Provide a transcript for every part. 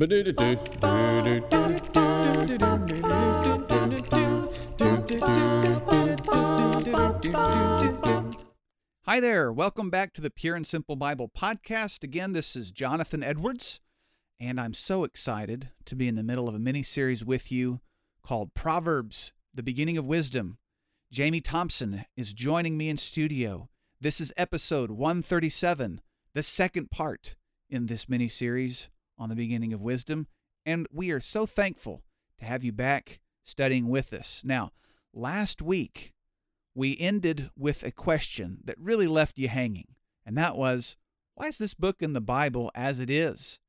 Hi there. Welcome back to the Pure and Simple Bible Podcast. Again, this is Jonathan Edwards, and I'm so excited to be in the middle of a mini series with you called Proverbs, the Beginning of Wisdom. Jamie Thompson is joining me in studio. This is episode 137, the second part in this mini series on the beginning of wisdom, and we are so thankful to have you back studying with us. Now, last week we ended with a question that really left you hanging, and that was why is this book in the Bible as it is?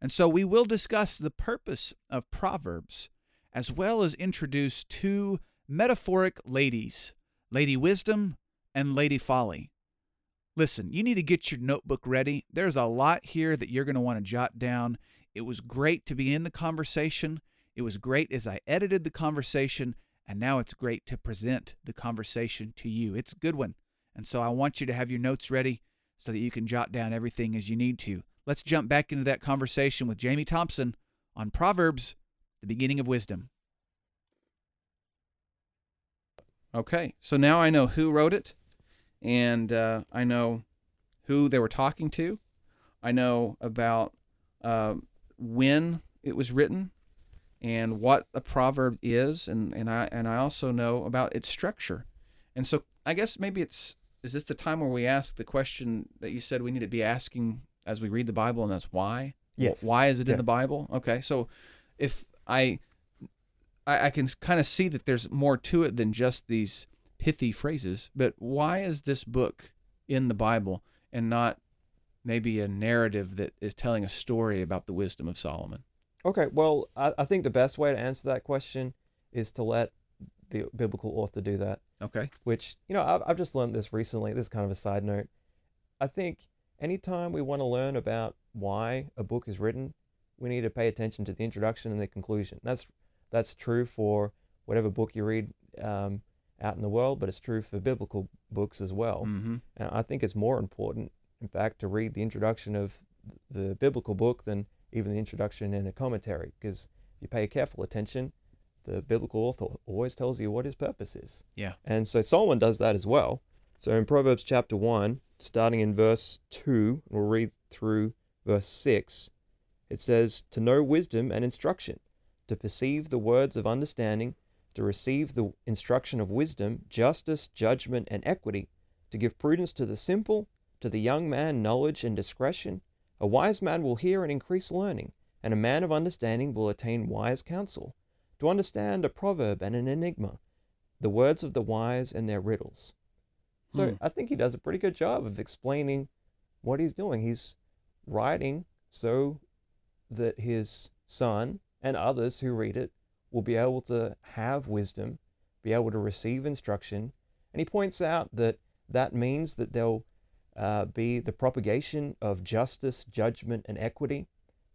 And so we will discuss the purpose of Proverbs as well as introduce two metaphoric ladies, Lady Wisdom and Lady Folly. Listen, you need to get your notebook ready. There's a lot here that you're going to want to jot down. It was great to be in the conversation. It was great as I edited the conversation, and now it's great to present the conversation to you. It's a good one. And so I want you to have your notes ready so that you can jot down everything as you need to. Let's jump back into that conversation with Jamie Thompson on Proverbs, the beginning of wisdom. Okay, so now I know who wrote it, and uh, I know who they were talking to. I know about uh, when it was written and what a proverb is, and, and I and I also know about its structure. And so I guess maybe it's is this the time where we ask the question that you said we need to be asking as we read the Bible, and that's why. Yes. Why is it Yeah. in the Bible? Okay, so if I I, I can kind of see that there's more to it than just these pithy phrases. But why is this book in the Bible and not maybe a narrative that is telling a story about the wisdom of Solomon? Okay, well, I, I think the best way to answer that question is to let the biblical author do that, Okay. which, you know, I've, I've just learned this recently. This is kind of a side note. I think anytime we want to learn about why a book is written, we need to pay attention to the introduction and the conclusion. That's that's true for whatever book you read um, out in the world, but it's true for biblical books as well. Mm-hmm. And I think it's more important, in fact, to read the introduction of the biblical book than even the introduction and a commentary. Because if you pay careful attention, the biblical author always tells you what his purpose is. Yeah. And so Solomon does that as well. So in Proverbs chapter 1, starting in verse 2, we'll read through verse 6, it says, To know wisdom and instruction, to perceive the words of understanding, to receive the instruction of wisdom, justice, judgment, and equity, to give prudence to the simple, to the young man knowledge and discretion. A wise man will hear and increase learning, and a man of understanding will attain wise counsel. To understand a proverb and an enigma, the words of the wise and their riddles. So Hmm. I think he does a pretty good job of explaining what he's doing. He's writing so that his son and others who read it will be able to have wisdom, be able to receive instruction. And he points out that that means that there'll uh, be the propagation of justice, judgment, and equity.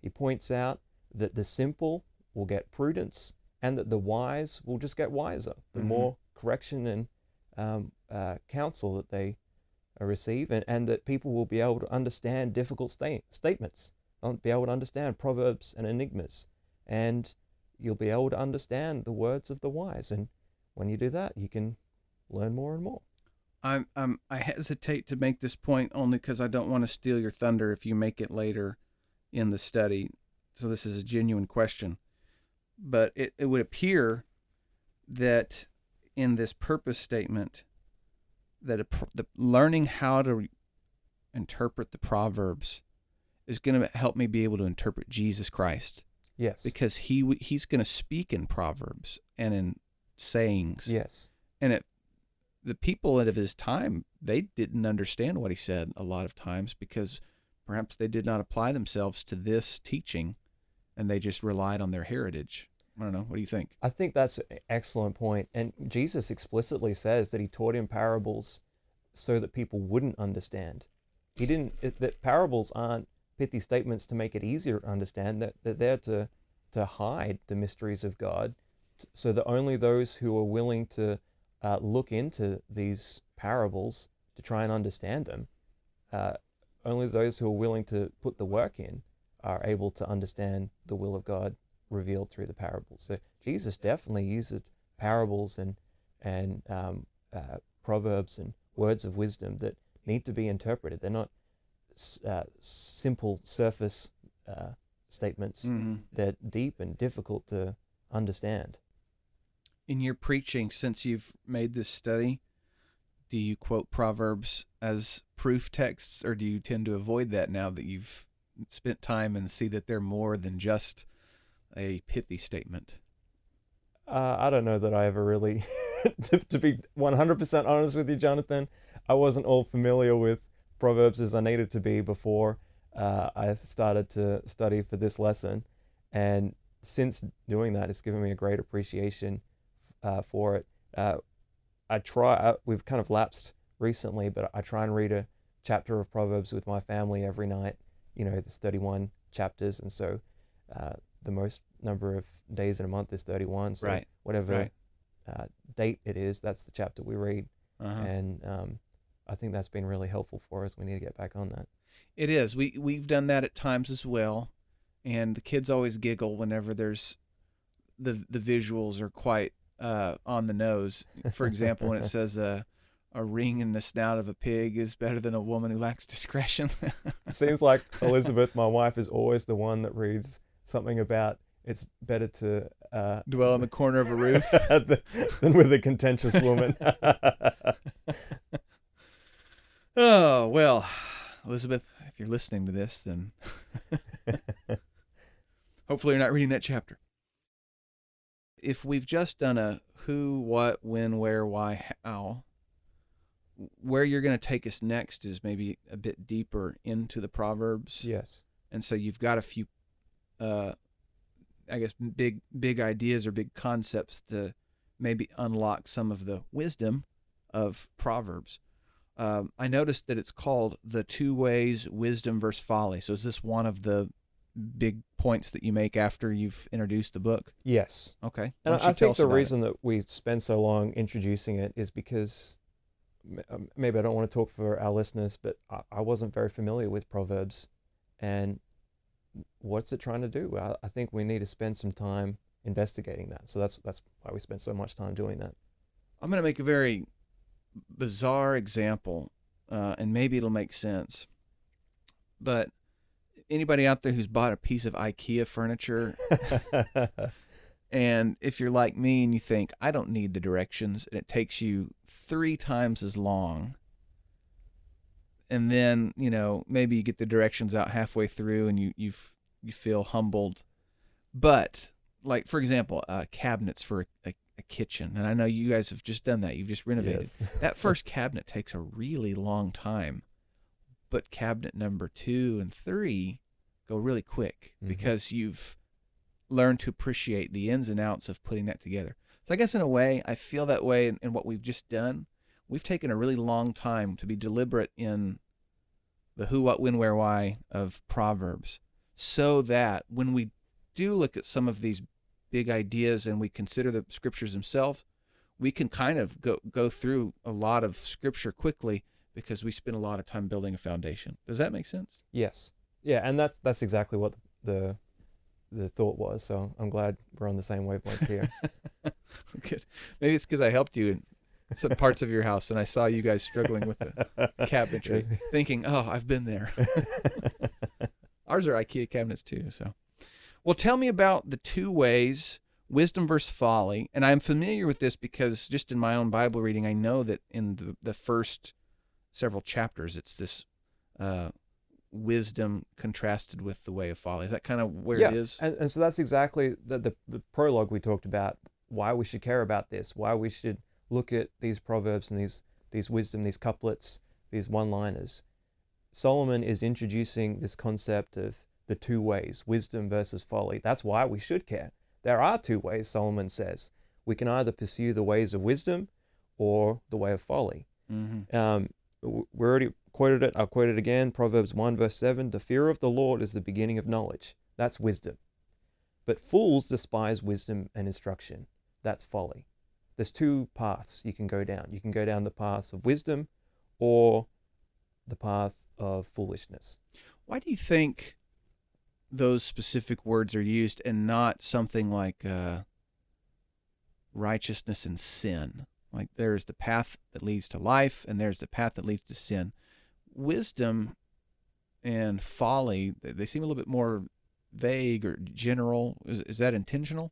He points out that the simple will get prudence and that the wise will just get wiser. The Mhm. more correction and um, uh, counsel that they uh, receive, and, and that people will be able to understand difficult sta- statements, They'll be able to understand proverbs and enigmas, and you'll be able to understand the words of the wise. And when you do that, you can learn more and more. I'm, I'm, I hesitate to make this point only because I don't want to steal your thunder if you make it later in the study. So this is a genuine question. But it, it would appear that in this purpose statement, that a, the learning how to re- interpret the proverbs is going to help me be able to interpret Jesus Christ Yes. because he he's going to speak in proverbs and in sayings yes. and it the people of his time they didn't understand what he said a lot of times because perhaps they did not apply themselves to this teaching and they just relied on their heritage i don't know what do you think I think that's an excellent point. And Jesus explicitly says that he taught in parables so that people wouldn't understand. He didn't, it, that parables aren't pithy statements to make it easier to understand, that they're there to, to hide the mysteries of God so that only those who are willing to uh, look into these parables to try and understand them, uh, only those who are willing to put the work in are able to understand the will of God revealed through the parables. So Jesus definitely uses parables and and um, uh, proverbs and words of wisdom that need to be interpreted. They're not uh, simple surface uh, statements. Mm-hmm. They're deep and difficult to understand. In your preaching, since you've made this study, do you quote Proverbs as proof texts, or do you tend to avoid that now that you've spent time and see that they're more than just a pithy statement? Uh, I don't know that I ever really, to, to be 100% honest with you, Jonathan, I wasn't all familiar with Proverbs as I needed to be before uh, I started to study for this lesson. And since doing that, it's given me a great appreciation uh, for it. Uh, I try, uh, we've kind of lapsed recently, but I try and read a chapter of Proverbs with my family every night. You know, there's 31 chapters. And so uh, the most number of days in a month is 31. So Right, whatever right. uh, date it is, that's the chapter we read. Uh-huh. And um, I think that's been really helpful for us. We need to get back on that. It is. We we've done that at times as well, and the kids always giggle whenever there's the the visuals are quite uh, on the nose. For example, when it says uh, a ring in the snout of a pig is better than a woman who lacks discretion. Seems like Elizabeth, my wife, is always the one that reads something about it's better to uh, Dwell in the corner of a roof. than with a contentious woman. Oh well, Elizabeth, if you're listening to this, then hopefully you're not reading that chapter. If we've just done a who, what, when, where, why, how, where you're going to take us next is maybe a bit deeper into the Proverbs. yes. And so you've got a few, uh, I guess, big, big ideas or big concepts to maybe unlock some of the wisdom of Proverbs. Um, I noticed that it's called the two ways wisdom versus folly. So is this one of the big points that you make after you've introduced the book? Yes. Okay. And I think the about it? reason that we spend so long introducing it is because um, maybe I don't want to talk for our listeners, but I, I wasn't very familiar with Proverbs and what's it trying to do? I, I think we need to spend some time investigating that. So that's that's why we spend so much time doing that. I'm going to make a very bizarre example, uh, and maybe it'll make sense. But anybody out there who's bought a piece of IKEA furniture, and if you're like me and you think, I don't need the directions, and it takes you three times as long, and then, you know, maybe you get the directions out halfway through and you, you, you feel humbled. But, like, for example, uh, cabinets for a, a kitchen, and I know you guys have just done that, you've just renovated Yes. that first cabinet takes a really long time, but cabinet number two and three go really quick Mhm. because you've learned to appreciate the ins and outs of putting that together. So I guess in a way, I feel that way in, in what we've just done. We've taken a really long time to be deliberate in the who, what, when, where, why of Proverbs, so that when we do look at some of these big ideas and we consider the scriptures themselves, we can kind of go go through a lot of scripture quickly because we spend a lot of time building a foundation. Does that make sense? Yes. Yeah, and that's that's exactly what the the thought was. So I'm glad we're on the same wavelength here. Good. Maybe it's because I helped you in some parts of your house and I saw you guys struggling with the cabinetry, thinking, "Oh, I've been there." Ours are IKEA cabinets too. So, well, tell me about the two ways wisdom versus folly. And I'm familiar with this because just in my own Bible reading, I know that in the, the first several chapters, it's this uh, wisdom contrasted with the way of folly. Is that kind of where yeah, it is? And, and so that's exactly the, the, the prologue we talked about, why we should care about this, why we should look at these proverbs and these, these wisdom, these couplets, these one liners. Solomon is introducing this concept of the two ways, wisdom versus folly. That's why we should care. There are two ways, Solomon says. We can either pursue the ways of wisdom or the way of folly. Mm-hmm. Um, we already quoted it. I'll quote it again. Proverbs 1, verse 7 The fear of the Lord is the beginning of knowledge. That's wisdom. But fools despise wisdom and instruction. That's folly. There's two paths you can go down. You can go down the path of wisdom or the path of foolishness. Why do you think those specific words are used and not something like uh, righteousness and sin. Like there's the path that leads to life and there's the path that leads to sin. Wisdom and folly, they seem a little bit more vague or general. Is, is that intentional?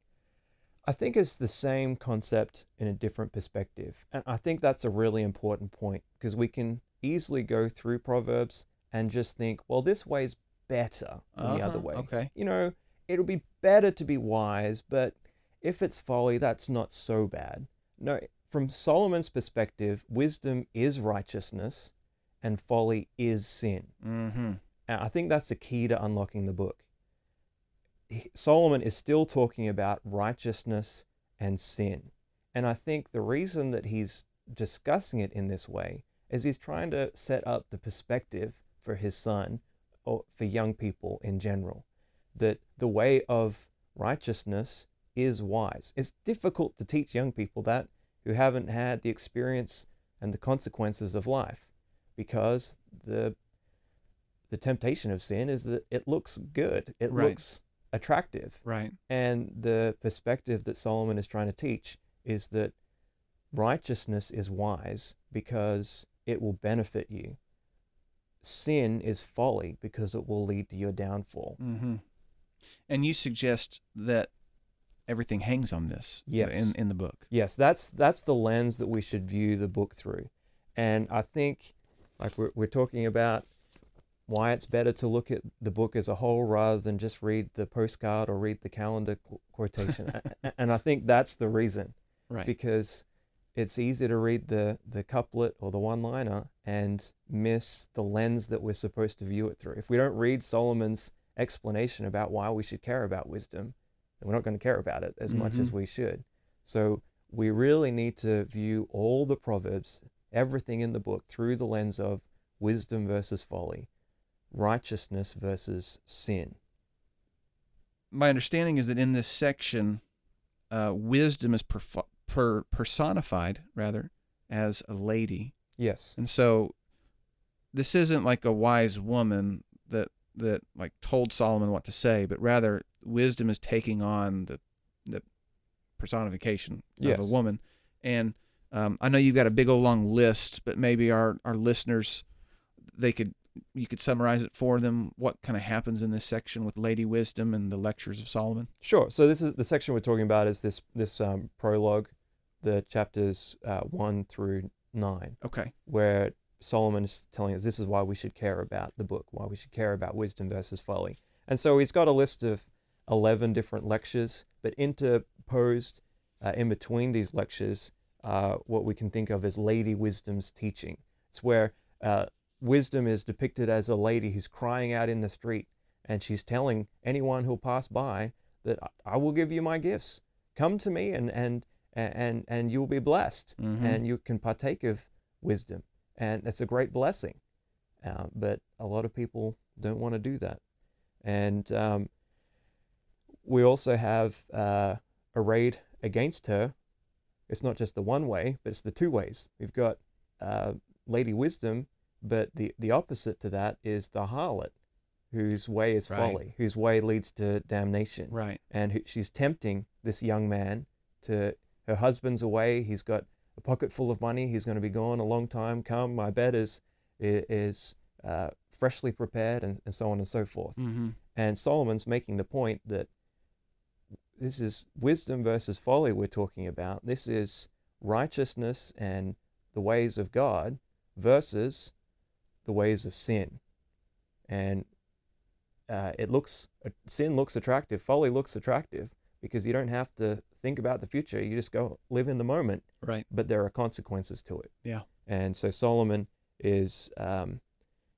I think it's the same concept in a different perspective. And I think that's a really important point because we can easily go through Proverbs and just think, well, this way's better than uh-huh, the other uh-huh, way. Okay. You know, it'll be better to be wise, but if it's folly, that's not so bad. No, from Solomon's perspective, wisdom is righteousness and folly is sin. Mm-hmm. And I think that's the key to unlocking the book. Solomon is still talking about righteousness and sin. And I think the reason that he's discussing it in this way is he's trying to set up the perspective for his son for young people in general that the way of righteousness is wise. It's difficult to teach young people that who haven't had the experience and the consequences of life because the the temptation of sin is that it looks good. It right. looks attractive. Right. And the perspective that Solomon is trying to teach is that righteousness is wise because it will benefit you. Sin is folly because it will lead to your downfall. Mm-hmm. And you suggest that everything hangs on this yes. in, in the book. Yes, that's that's the lens that we should view the book through. And I think like we're, we're talking about why it's better to look at the book as a whole rather than just read the postcard or read the calendar qu- quotation. and I think that's the reason. Right. Because it's easy to read the, the couplet or the one liner and miss the lens that we're supposed to view it through. If we don't read Solomon's explanation about why we should care about wisdom, then we're not going to care about it as mm-hmm. much as mm-hmm. we should. So we really need to view all the Proverbs, everything in the book, through the lens of wisdom versus folly righteousness versus sin. My understanding is that in this section, uh, wisdom is perf- per- personified rather as a lady. Yes. And so this isn't like a wise woman that that like told Solomon what to say, but rather wisdom is taking on the the personification yes. of a woman. And um, I know you've got a big old long list, but maybe our our listeners they could you could summarize it for them what kind of happens in this section with lady wisdom and the lectures of solomon sure so this is the section we're talking about is this this um, prologue the chapters uh, 1 through 9 okay. Where solomon is telling us this is why we should care about the book why we should care about wisdom versus folly. And so he's got a list of 11 different lectures but interposed uh, in between these lectures uh, what we can think of as lady wisdom's teaching. It's where uh, wisdom is depicted as a lady who's crying out in the street and she's telling anyone who'll pass by that I will give you my gifts. Come to me and and and and you'll be blessed mm-hmm. and you can partake of wisdom and it's a great blessing. Uh, but a lot of people don't want to do that, and um, we also have uh, arrayed against her. It's not just the one way, but it's the two ways. We've got uh, Lady Wisdom but the, the opposite to that is the harlot, whose way is right. folly, whose way leads to damnation. Right. And who, she's tempting this young man to, her husband's away, he's got a pocket full of money, he's going to be gone a long time. Come, my bed is, is uh, freshly prepared, and, and so on and so forth. Mm-hmm. And Solomon's making the point that this is wisdom versus folly we're talking about. This is righteousness and the ways of God versus the ways of sin. And uh, it looks, uh, sin looks attractive, folly looks attractive because you don't have to think about the future. You just go live in the moment. Right. But there are consequences to it. Yeah. And so Solomon is um,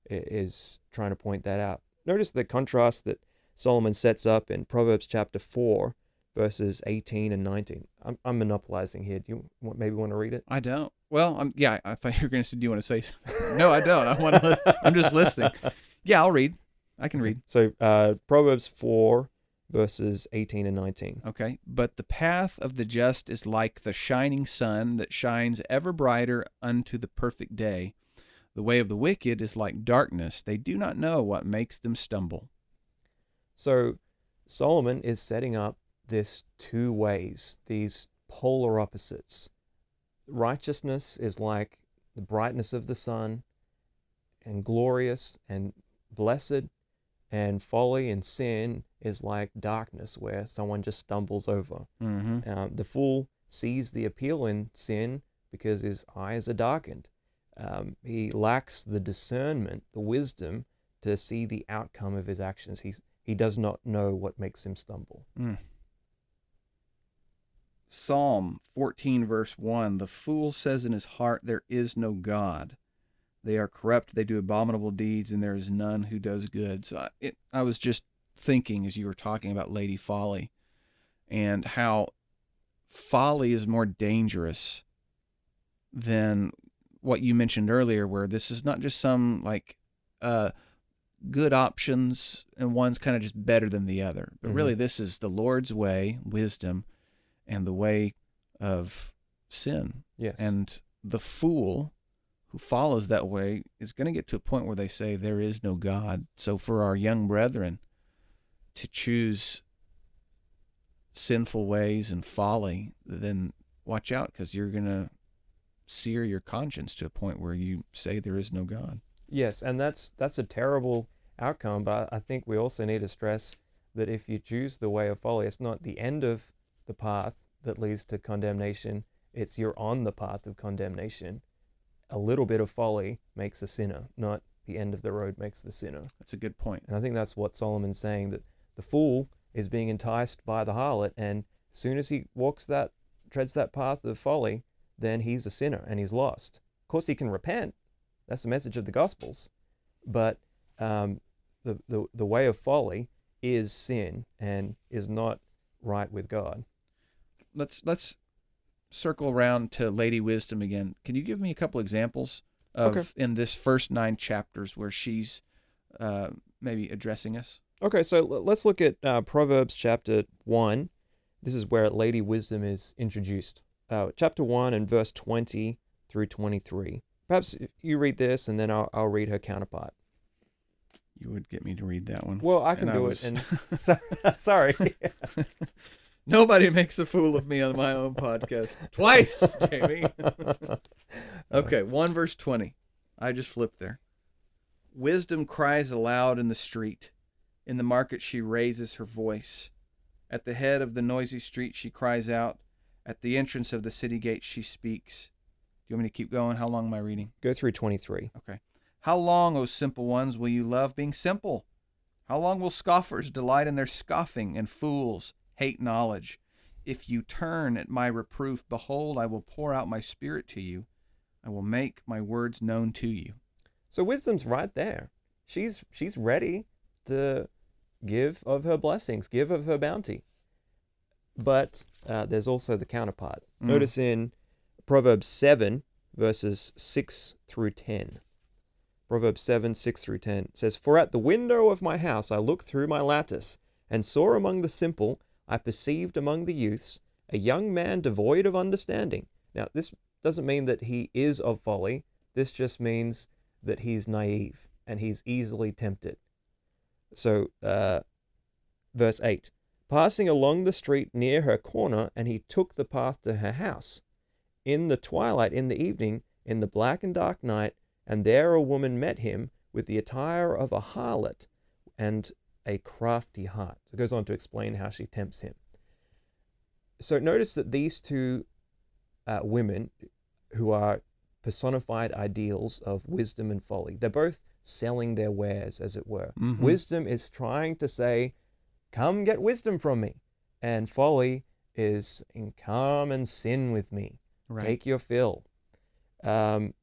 is trying to point that out. Notice the contrast that Solomon sets up in Proverbs chapter four, verses eighteen and nineteen. I'm, I'm monopolizing here. Do you want, maybe want to read it? I don't. Well, I'm, yeah, I thought you were going to say, "Do you want to say?" no, I don't. I want to. I'm just listening. Yeah, I'll read. I can read. So uh, Proverbs four, verses eighteen and nineteen. Okay, but the path of the just is like the shining sun that shines ever brighter unto the perfect day. The way of the wicked is like darkness; they do not know what makes them stumble. So Solomon is setting up this two ways, these polar opposites. Righteousness is like the brightness of the sun and glorious and blessed, and folly and sin is like darkness where someone just stumbles over. Mm-hmm. Um, the fool sees the appeal in sin because his eyes are darkened. Um, he lacks the discernment, the wisdom to see the outcome of his actions. He's, he does not know what makes him stumble. Mm. Psalm 14, verse 1 The fool says in his heart, There is no God. They are corrupt, they do abominable deeds, and there is none who does good. So I, it, I was just thinking as you were talking about Lady Folly and how folly is more dangerous than what you mentioned earlier, where this is not just some like uh, good options and one's kind of just better than the other, but Mhm. really this is the Lord's way, wisdom, and the way of sin. Yes. And the fool who follows that way is going to get to a point where they say there is no God. So for our young brethren to choose sinful ways and folly, then watch out because you're going to sear your conscience to a point where you say there is no God. Yes, and that's that's a terrible outcome. But I think we also need to stress that if you choose the way of folly, it's not the end of the path that leads to condemnation. It's you're on the path of condemnation. A little bit of folly makes a sinner, not the end of the road makes the sinner. That's a good point. And I think that's what Solomon's saying that the fool is being enticed by the harlot, and as soon as he walks that, treads that path of folly, then he's a sinner and he's lost. Of course, he can repent. That's the message of the Gospels. But um, the, the, the way of folly is sin and is not right with God. Let's let's circle around to Lady Wisdom again. Can you give me a couple examples of Okay. in this first nine chapters where she's uh, maybe addressing us? Okay, so let's look at uh, Proverbs chapter 1. This is where Lady Wisdom is introduced. Uh, chapter 1 and verse 20 through 23. Perhaps you read this and then I'll, I'll read her counterpart. You would get me to read that one. Well, I can And I do was- it. And so, sorry. Nobody makes a fool of me on my own podcast twice, Jamie. okay, 1 verse 20. I just flipped there. Wisdom cries aloud in the street. In the market she raises her voice. At the head of the noisy street she cries out. At the entrance of the city gate she speaks. Do you want me to keep going? How long am I reading? Go through 23. Okay. How long, O simple ones, will you love being simple? How long will scoffers delight in their scoffing, and fools hate knowledge? If you turn at my reproof, behold, I will pour out my spirit to you. I will make my words known to you. So wisdom's right there. She's she's ready to give of her blessings, give of her bounty. But uh, there's also the counterpart. Mm. Notice in Proverbs 7, verses 6 through 10. Proverbs 7, 6 through 10 says, For at the window of my house I looked through my lattice, and saw among the simple, I perceived among the youths, a young man devoid of understanding. Now, this doesn't mean that he is of folly. This just means that he's naive and he's easily tempted. So, uh, verse 8 Passing along the street near her corner, and he took the path to her house. In the twilight, in the evening, in the black and dark night, and there a woman met him with the attire of a harlot and a crafty heart. It goes on to explain how she tempts him. So notice that these two uh, women, who are personified ideals of wisdom and folly, they're both selling their wares, as it were. Mhm. Wisdom is trying to say, Come get wisdom from me. And folly is saying, Come and sin with me. Right. Take your fill. Um,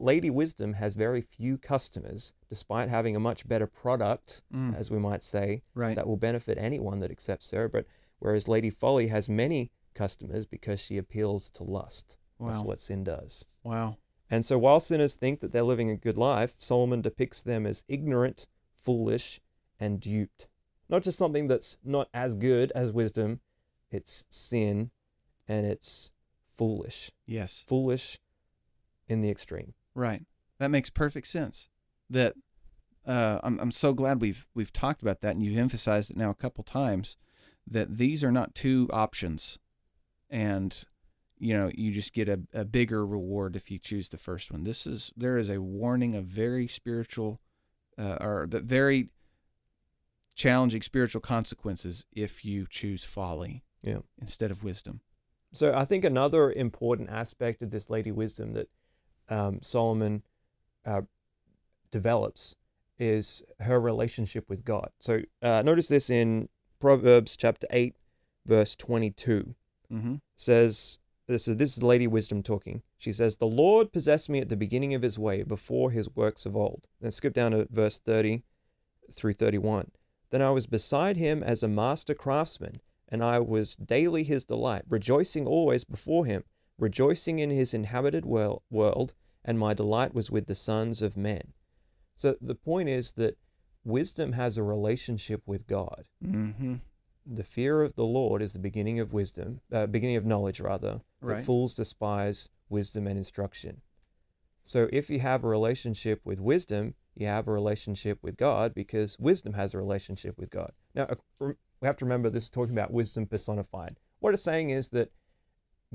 Lady Wisdom has very few customers, despite having a much better product, Mm. as we might say, right. that will benefit anyone that accepts her. But whereas Lady Folly has many customers because she appeals to lust. That's what sin does. wow. And so while sinners think that they're living a good life, Solomon depicts them as ignorant, foolish, and duped. Not just something that's not as good as wisdom, it's sin and it's foolish. Yes. Foolish in the extreme. Right. That makes perfect sense. That uh, I'm I'm so glad we've we've talked about that and you've emphasized it now a couple times that these are not two options, and you know you just get a, a bigger reward if you choose the first one. This is there is a warning of very spiritual, uh, or the very challenging spiritual consequences if you choose folly Yeah. instead of wisdom. So I think another important aspect of this Lady Wisdom that um, Solomon uh, develops is her relationship with God. So uh, notice this in Proverbs chapter 8, verse 22. Mm-hmm. says this is this is Lady Wisdom talking. She says, "The Lord possessed me at the beginning of His way, before His works of old." Then skip down to verse thirty through thirty-one. Then I was beside Him as a master craftsman, and I was daily His delight, rejoicing always before Him, rejoicing in His inhabited world, world, and my delight was with the sons of men. So the point is that wisdom has a relationship with God Mm-hmm. The fear of the Lord is the beginning of wisdom, uh, beginning of knowledge rather. Right. Fools despise wisdom and instruction. So if you have a relationship with wisdom, you have a relationship with God because wisdom has a relationship with God. Now uh, we have to remember this is talking about wisdom personified. What it's saying is that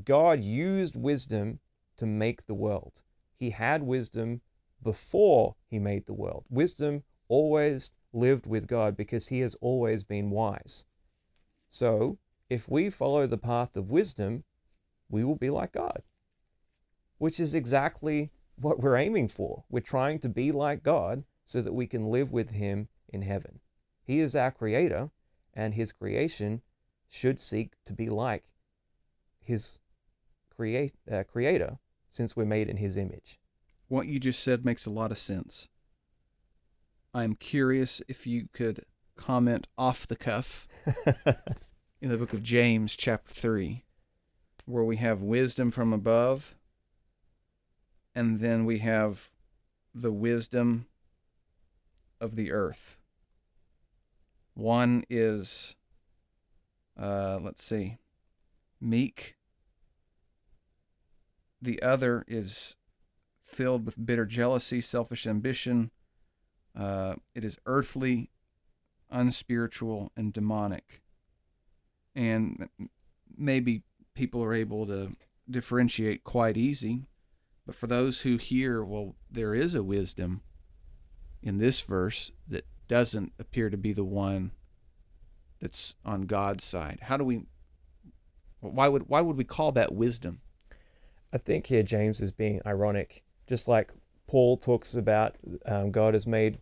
God used wisdom to make the world. He had wisdom before he made the world. Wisdom always lived with God because he has always been wise. So, if we follow the path of wisdom, we will be like God, which is exactly what we're aiming for. We're trying to be like God so that we can live with Him in heaven. He is our creator, and His creation should seek to be like His create, uh, creator since we're made in His image. What you just said makes a lot of sense. I'm curious if you could comment off the cuff in the book of James, chapter 3, where we have wisdom from above, and then we have the wisdom of the earth. One is, uh, let's see, meek. The other is filled with bitter jealousy, selfish ambition. Uh, it is earthly, unspiritual, and demonic. And maybe people are able to differentiate quite easy. But for those who hear, well, there is a wisdom in this verse that doesn't appear to be the one that's on God's side. How do we? Why would why would we call that wisdom? I think here James is being ironic, just like Paul talks about um, God has made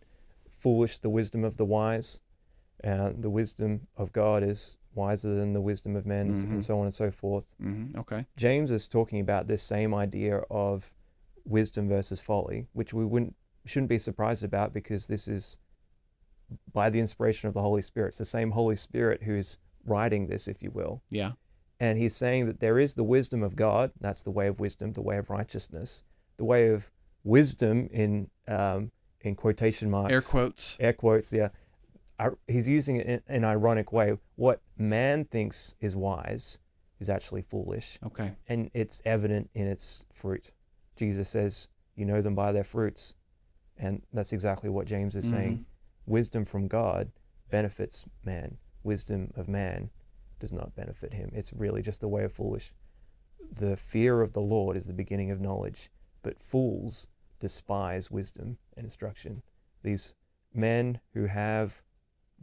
foolish the wisdom of the wise, and the wisdom of God is wiser than the wisdom of men, Mhm. and so on and so forth. Mm-hmm. Okay. James is talking about this same idea of wisdom versus folly, which we wouldn't shouldn't be surprised about because this is by the inspiration of the Holy Spirit. It's the same Holy Spirit who's writing this, if you will. Yeah. And he's saying that there is the wisdom of God. That's the way of wisdom, the way of righteousness, the way of wisdom in um, in quotation marks, Air quotes. air quotes. Yeah, he's using it in an ironic way. What man thinks is wise is actually foolish, Okay. and it's evident in its fruit. Jesus says, "You know them by their fruits," and that's exactly what James is saying. Mm-hmm. Wisdom from God benefits man. Wisdom of man does not benefit him. It's really just the way of foolish. The fear of the Lord is the beginning of knowledge, but fools despise wisdom and instruction. These men who have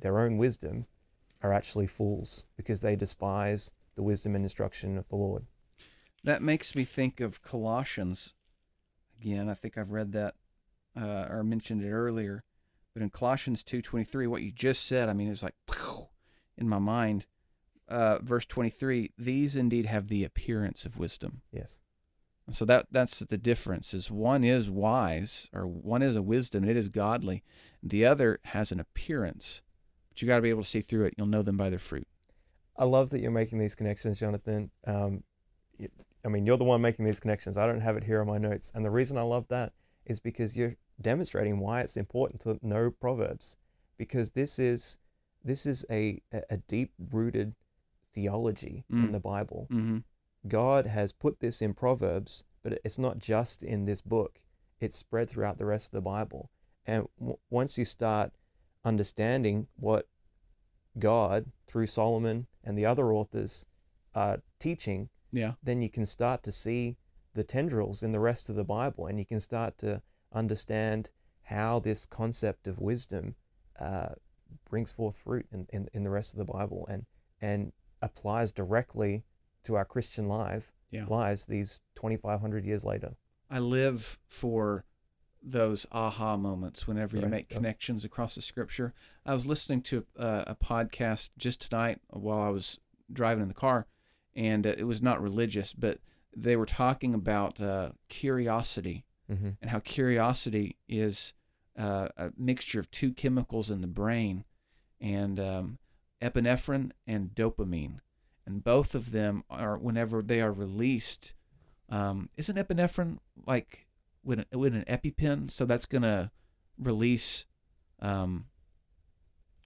their own wisdom are actually fools because they despise the wisdom and instruction of the Lord. That makes me think of Colossians. Again, I think I've read that uh, or mentioned it earlier, but in Colossians two twenty three, what you just said, I mean, it was like "Pow," in my mind. Uh, verse twenty three: These indeed have the appearance of wisdom. Yes. And so that that's the difference. Is one is wise, or one is a wisdom, it is godly. The other has an appearance, but you got to be able to see through it. You'll know them by their fruit. I love that you're making these connections, Jonathan. Um, I mean, you're the one making these connections. I don't have it here on my notes. And the reason I love that is because you're demonstrating why it's important to know Proverbs, because this is this is a a- a deep rooted theology Mm. in the Bible. Mm-hmm. God has put this in Proverbs, but it's not just in this book. It's spread throughout the rest of the Bible. And w- once you start understanding what God, through Solomon and the other authors, are teaching, Yeah. then you can start to see the tendrils in the rest of the Bible and you can start to understand how this concept of wisdom uh, brings forth fruit in, in, in the rest of the Bible and, and applies directly to our Christian life, Yeah. lives these 2,500 years later. I live for those aha moments whenever you Right, make connections across the scripture. I was listening to uh, a podcast just tonight while I was driving in the car, and uh, it was not religious, but they were talking about uh, curiosity Mm-hmm. and how curiosity is uh, a mixture of two chemicals in the brain, and um, epinephrine and dopamine, and both of them are whenever they are released. Um, isn't epinephrine like with an, with an EpiPen? So that's gonna release. Um,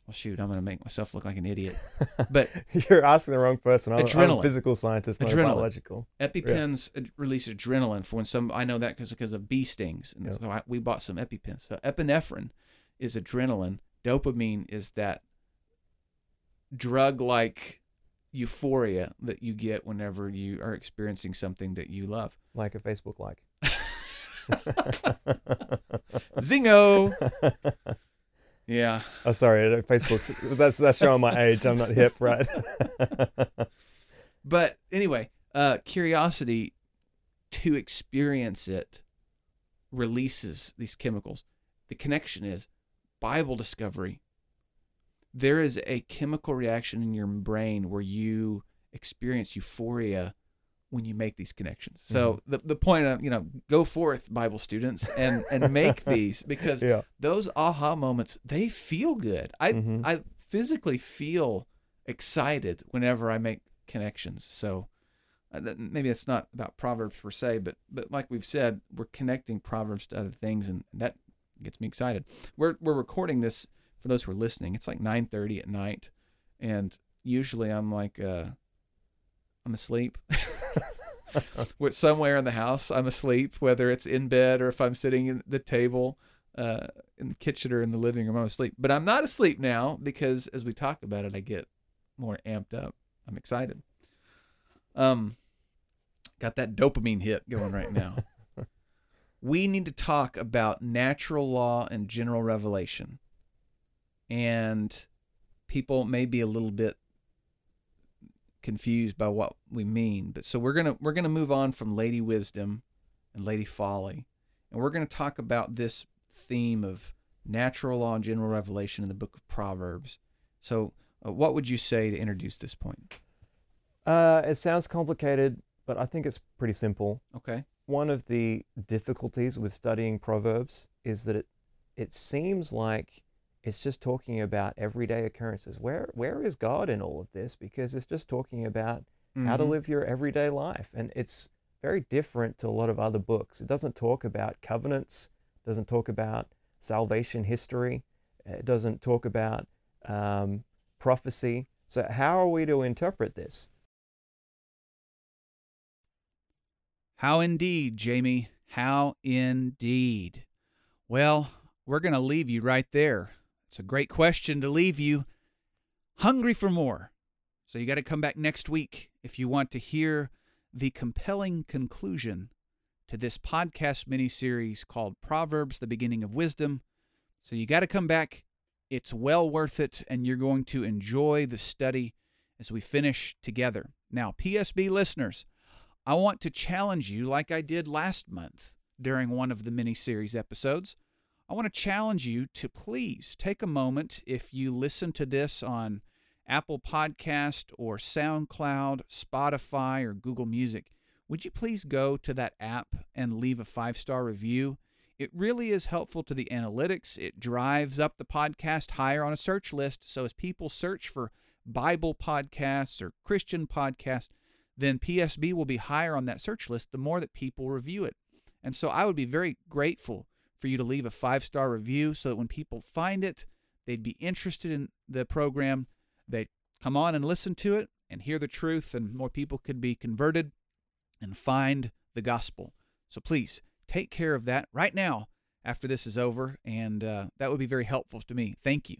well, shoot, I'm gonna make myself look like an idiot. But You're asking the wrong person. I'm, I'm a Adrenaline. physical scientist, not a Adrenaline. biological. EpiPens ad- release adrenaline for when some. I know that because of bee stings, and so I, we bought some EpiPens. So epinephrine is adrenaline. Dopamine is that drug-like euphoria that you get whenever you are experiencing something that you love. Like a Facebook like. Zingo. Yeah. oh, sorry. Facebook's that's that's showing my age. I'm not hip, right? But anyway, uh, curiosity to experience it releases these chemicals. The connection is Bible discovery. There is a chemical reaction in your brain where you experience euphoria when you make these connections. So the, the point of, you know, go forth, Bible students, and, and make these because yeah. those aha moments, they feel good. I Mhm. I physically feel excited whenever I make connections. So uh, that, maybe it's not about proverbs per se, but but like we've said, we're connecting proverbs to other things, and that gets me excited. We're we're recording this for those who are listening. It's like 9:30 at night, and usually I'm like uh, I'm asleep. With somewhere in the house, I'm asleep, whether it's in bed or if I'm sitting at the table uh, in the kitchen or in the living room, I'm asleep. But I'm not asleep now because as we talk about it, I get more amped up. I'm excited. Um, got that dopamine hit going right now. we need to talk about natural law and general revelation. And people may be a little bit confused by what we mean. But so we're gonna we're gonna move on from Lady Wisdom and Lady Folly, and we're gonna talk about this theme of natural law and general revelation in the book of Proverbs. So, uh, what would you say to introduce this point? Uh, it sounds complicated, but I think it's pretty simple. Okay. One of the difficulties with studying Proverbs is that it it seems like it's just talking about everyday occurrences. Where where is God in all of this? Because it's just talking about how to Mhm. live your everyday life, and it's very different to a lot of other books. It doesn't talk about covenants, doesn't talk about salvation history, it doesn't talk about um, prophecy. So how are we to interpret this? How indeed, Jamie. How indeed. Well, we're going to leave you right there. It's a great question to leave you hungry for more. So you got to come back next week if you want to hear the compelling conclusion to this podcast mini-series called Proverbs: The Beginning of Wisdom. So you got to come back. It's well worth it and you're going to enjoy the study as we finish together. Now, PSB listeners, I want to challenge you like I did last month during one of the mini series episodes. I want to challenge you to please take a moment if you listen to this on Apple Podcast or SoundCloud, Spotify, or Google Music. Would you please go to that app and leave a five star review? It really is helpful to the analytics. It drives up the podcast higher on a search list. So as people search for Bible podcasts or Christian podcasts, then PSB will be higher on that search list the more that people review it. And so I would be very grateful for you to leave a five star review so that when people find it, they'd be interested in the program. They'd come on and listen to it and hear the truth, and more people could be converted and find the gospel. So please take care of that right now after this is over, and uh, that would be very helpful to me. Thank you.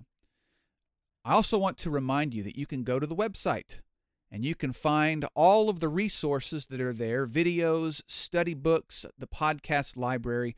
I also want to remind you that you can go to the website and you can find all of the resources that are there videos, study books, the podcast library,